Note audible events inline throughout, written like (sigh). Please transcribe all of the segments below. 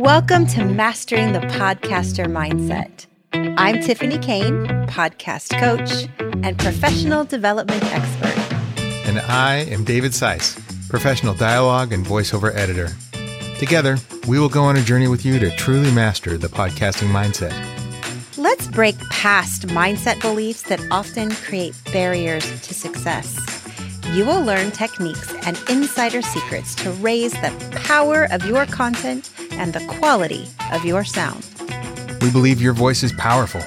Welcome to Mastering the Podcaster Mindset. I'm Tiffany Kane, podcast coach and professional development expert. And I am David Seiss, professional dialogue and voiceover editor. Together, we will go on a journey with you to truly master the podcasting mindset. Let's break past mindset beliefs that often create barriers to success. You will learn techniques and insider secrets to raise the power of your content and the quality of your sound. We believe your voice is powerful.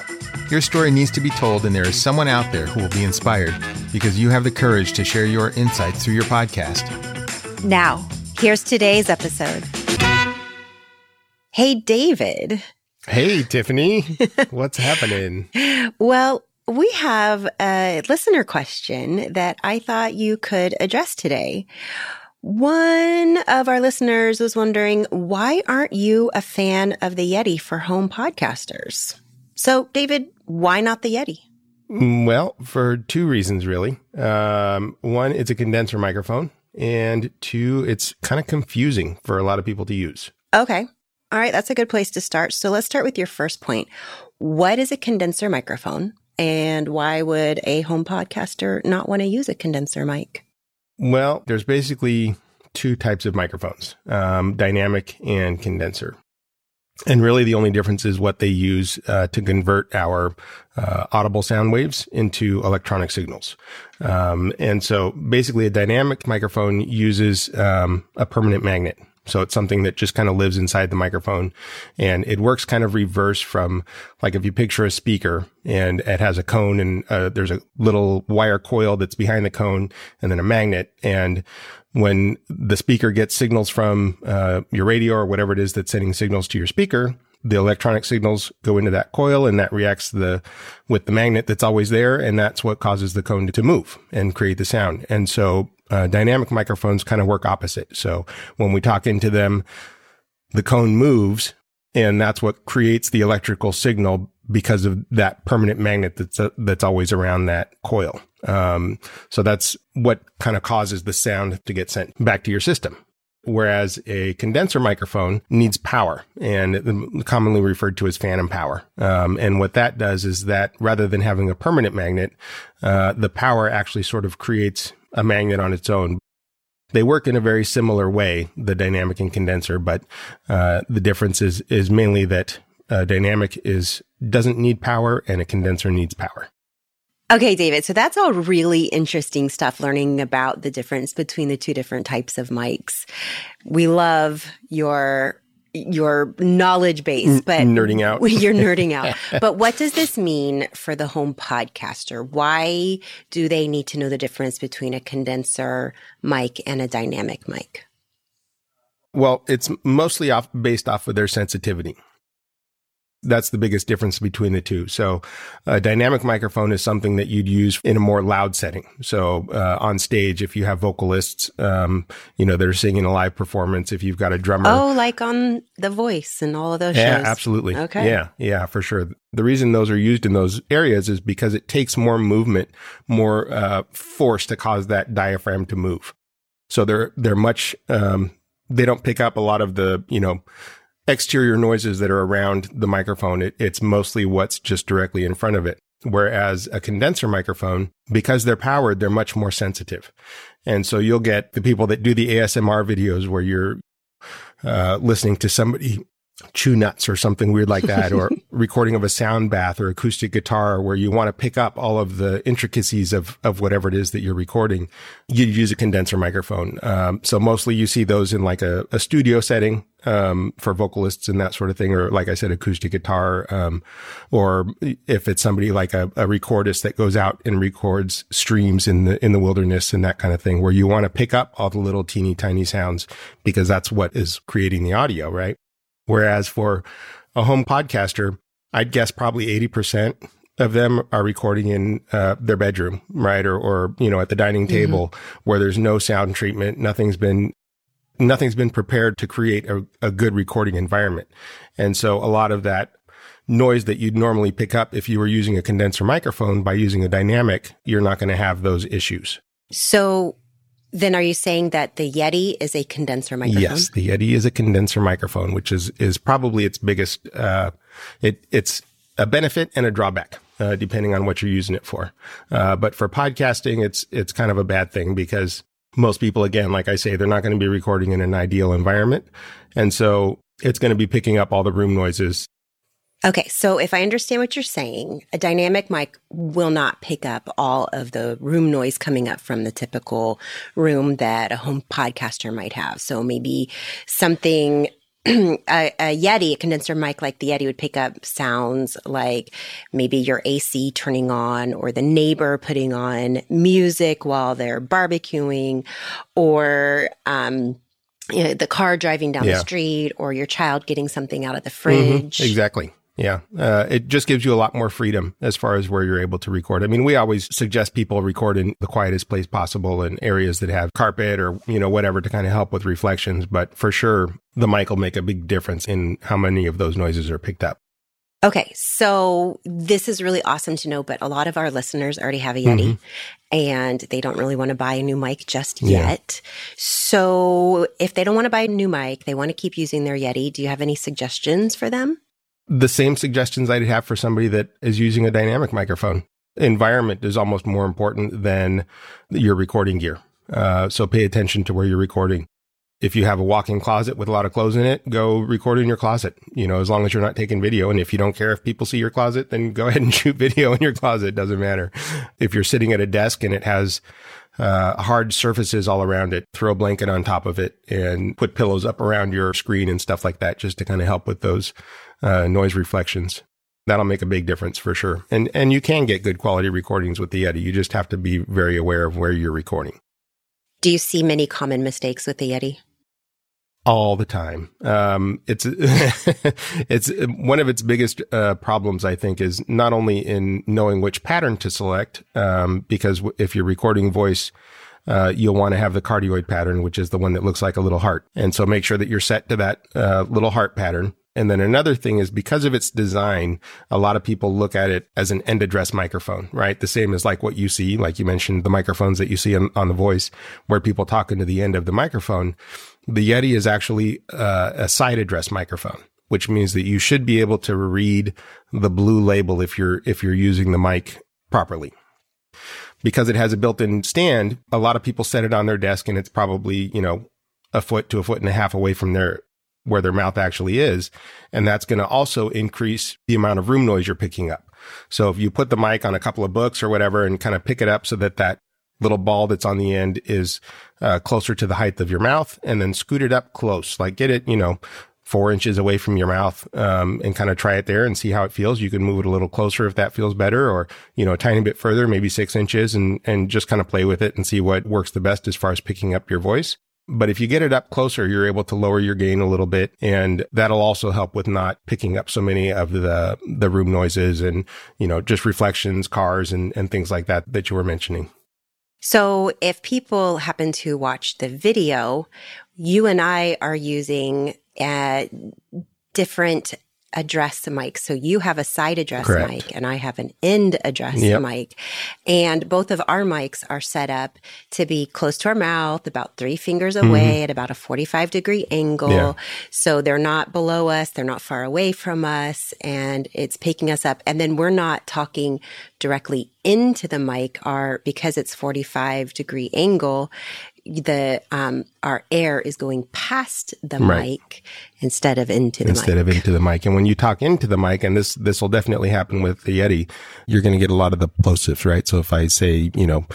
Your story needs to be told, and there is someone out there who will be inspired because you have the courage to share your insights through your podcast. Now, here's today's episode. Hey, David. Hey, Tiffany. (laughs) What's happening? Well, we have a listener question that I thought you could address today. One of our listeners was wondering, why aren't you a fan of the Yeti for home podcasters? So, David, why not the Yeti? Mm, Well, for two reasons, really. Um, one, it's a condenser microphone, and two, it's kind of confusing for a lot of people to use. Okay. All right. That's a good place to start. So, let's start with your first point. What is a condenser microphone? And why would a home podcaster not want to use a condenser mic? Well, there's basically two types of microphones um, dynamic and condenser. And really, the only difference is what they use uh, to convert our uh, audible sound waves into electronic signals. Um, and so, basically, a dynamic microphone uses um, a permanent magnet. So it's something that just kind of lives inside the microphone. And it works kind of reverse from like if you picture a speaker and it has a cone and uh, there's a little wire coil that's behind the cone and then a magnet. And when the speaker gets signals from uh, your radio or whatever it is that's sending signals to your speaker, the electronic signals go into that coil and that reacts the with the magnet that's always there. And that's what causes the cone to move and create the sound. And so uh, dynamic microphones kind of work opposite. So when we talk into them the cone moves and that's what creates the electrical signal because of that permanent magnet that's uh, that's always around that coil. Um, so that's what kind of causes the sound to get sent back to your system. Whereas a condenser microphone needs power and commonly referred to as phantom power. Um, and what that does is that rather than having a permanent magnet, uh, the power actually sort of creates a magnet on its own. They work in a very similar way, the dynamic and condenser, but uh, the difference is is mainly that uh, dynamic is doesn't need power and a condenser needs power. Okay, David. So that's all really interesting stuff, learning about the difference between the two different types of mics. We love your your knowledge base, but nerding out. (laughs) You're nerding out. (laughs) but what does this mean for the home podcaster? Why do they need to know the difference between a condenser mic and a dynamic mic? Well, it's mostly off based off of their sensitivity that's the biggest difference between the two. So a dynamic microphone is something that you'd use in a more loud setting. So uh, on stage, if you have vocalists, um, you know, that are singing a live performance, if you've got a drummer. Oh, like on The Voice and all of those yeah, shows. absolutely. Okay. Yeah, yeah, for sure. The reason those are used in those areas is because it takes more movement, more uh, force to cause that diaphragm to move. So they're they're much um, they don't pick up a lot of the you know exterior noises that are around the microphone. It, it's mostly what's just directly in front of it. Whereas a condenser microphone, because they're powered, they're much more sensitive. And so you'll get the people that do the ASMR videos where you're uh, listening to somebody chew nuts or something weird like that, or (laughs) recording of a sound bath or acoustic guitar where you want to pick up all of the intricacies of, of whatever it is that you're recording, you use a condenser microphone. Um, so mostly you see those in like a, a studio setting, um, for vocalists and that sort of thing, or like I said, acoustic guitar, um, or if it's somebody like a, a recordist that goes out and records streams in the, in the wilderness and that kind of thing, where you want to pick up all the little teeny tiny sounds because that's what is creating the audio, right? Whereas for a home podcaster, I'd guess probably 80% of them are recording in uh, their bedroom, right? Or, or, you know, at the dining table mm-hmm. where there's no sound treatment. Nothing's been, nothing's been prepared to create a, a good recording environment. And so a lot of that noise that you'd normally pick up if you were using a condenser microphone by using a dynamic, you're not going to have those issues. So Then are you saying that the Yeti is a condenser microphone? Yes, the Yeti is a condenser microphone, which is is probably its biggest. Uh, it it's a benefit and a drawback. Uh, depending on what you're using it for, uh, but for podcasting, it's it's kind of a bad thing because most people, again, like I say, they're not going to be recording in an ideal environment, and so it's going to be picking up all the room noises Okay, so if I understand what you're saying, a dynamic mic will not pick up all of the room noise coming up from the typical room that a home podcaster might have. So maybe something (clears throat) a, a, Yeti, a condenser mic like the Yeti would pick up sounds like maybe your AC turning on or the neighbor putting on music while they're barbecuing or, um, you know, the car driving down yeah. the street or your child getting something out of the mm-hmm. fridge. Mm-hmm. Exactly. Yeah, uh, it just gives you a lot more freedom as far as where you're able to record. I mean, we always suggest people record in the quietest place possible in areas that have carpet or, you know, whatever to kind of help with reflections. But for sure, the mic will make a big difference in how many of those noises are picked up. Okay, so this is really awesome to know, but a lot of our listeners already have a Yeti mm-hmm. and they don't really want to buy a new mic just yeah. yet. So if they don't want to buy a new mic, they want to keep using their Yeti, do you have any suggestions for them? The same suggestions I'd have for somebody that is using a dynamic microphone. Environment is almost more important than your recording gear. Uh, so pay attention to where you're recording. If you have a walk-in closet with a lot of clothes in it, go record in your closet. You know, as long as you're not taking video. And if you don't care if people see your closet, then go (laughs) ahead and shoot video in your closet. Doesn't matter. If you're sitting at a desk and it has uh, hard surfaces all around it, throw a blanket on top of it and put pillows up around your screen and stuff like that, just to kind of help with those uh, noise reflections. That'll make a big difference for sure. And and you can get good quality recordings with the Yeti. You just have to be very aware of where you're recording. Do you see many common mistakes with the Yeti? all the time. Um, it's (laughs) it's one of its biggest uh, problems, I think, is not only in knowing which pattern to select, um, because if you're recording voice, uh, you'll want to have the cardioid pattern, which is the one that looks like a little heart, and so make sure that you're set to that uh, little heart pattern. And then another thing is because of its design, a lot of people look at it as an end address microphone, right? The same as like what you see, like you mentioned, the microphones that you see on, on the voice where people talk into the end of the microphone. The Yeti is actually uh, a side address microphone, which means that you should be able to read the blue label if you're, if you're using the mic properly. Because it has a built-in stand, a lot of people set it on their desk and it's probably, you know, a foot to a foot and a half away from their where their mouth actually is. And that's going to also increase the amount of room noise you're picking up. So if you put the mic on a couple of books or whatever and kind of pick it up so that that little ball that's on the end is uh, closer to the height of your mouth and then scoot it up close, like get it, you know, four inches away from your mouth, um, and kind of try it there and see how it feels. You can move it a little closer if that feels better or, you know, a tiny bit further, maybe six inches and, and just kind of play with it and see what works the best as far as picking up your voice. But if you get it up closer, you're able to lower your gain a little bit. And that'll also help with not picking up so many of the, the room noises and, you know, just reflections, cars and, and things like that that you were mentioning. So if people happen to watch the video, you and I are using uh, different address the mic. So you have a side address Correct. mic and I have an end address yep. mic. And both of our mics are set up to be close to our mouth, about three fingers away mm-hmm. at about a 45 degree angle. Yeah. So they're not below us. They're not far away from us and it's picking us up. And then we're not talking directly into the mic Are because it's 45 degree angle the um, our air is going past the right. mic instead of into the instead mic. of into the mic. And when you talk into the mic, and this this will definitely happen with the Yeti, you're going to get a lot of the plosives, right? So if I say, you know.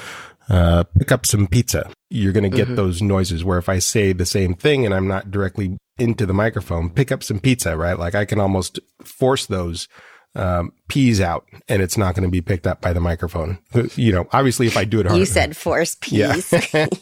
Uh, pick up some pizza. You're going to get mm-hmm. those noises where if I say the same thing and I'm not directly into the microphone, pick up some pizza, right? Like I can almost force those um, peas out and it's not going to be picked up by the microphone. You know, obviously if I do it hard. You said force peas. Yeah. (laughs)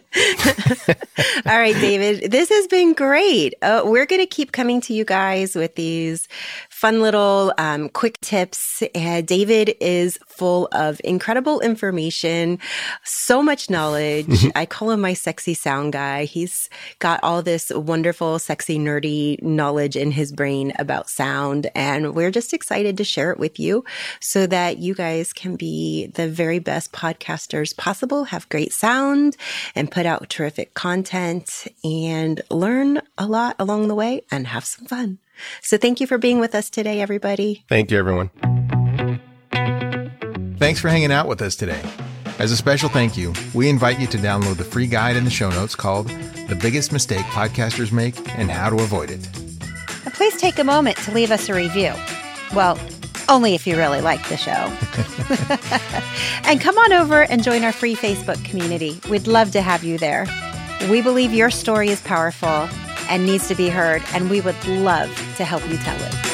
(laughs) (laughs) All right, David, this has been great. Uh, we're going to keep coming to you guys with these fun little um, quick tips. Uh, David is full of incredible information, so much knowledge. Mm-hmm. I call him my sexy sound guy. He's got all this wonderful, sexy, nerdy knowledge in his brain about sound. And we're just excited to share it with you so that you guys can be the very best podcasters possible, have great sound, and put out terrific content and learn a lot along the way and have some fun. So thank you for being with us today, everybody. Thank you, everyone. Thanks for hanging out with us today. As a special thank you, we invite you to download the free guide in the show notes called The Biggest Mistake Podcasters Make and How to Avoid It. please take a moment to leave us a review. Well, only if you really like the show. (laughs) and come on over and join our free Facebook community. We'd love to have you there. We believe your story is powerful and needs to be heard, and we would love to help you tell it.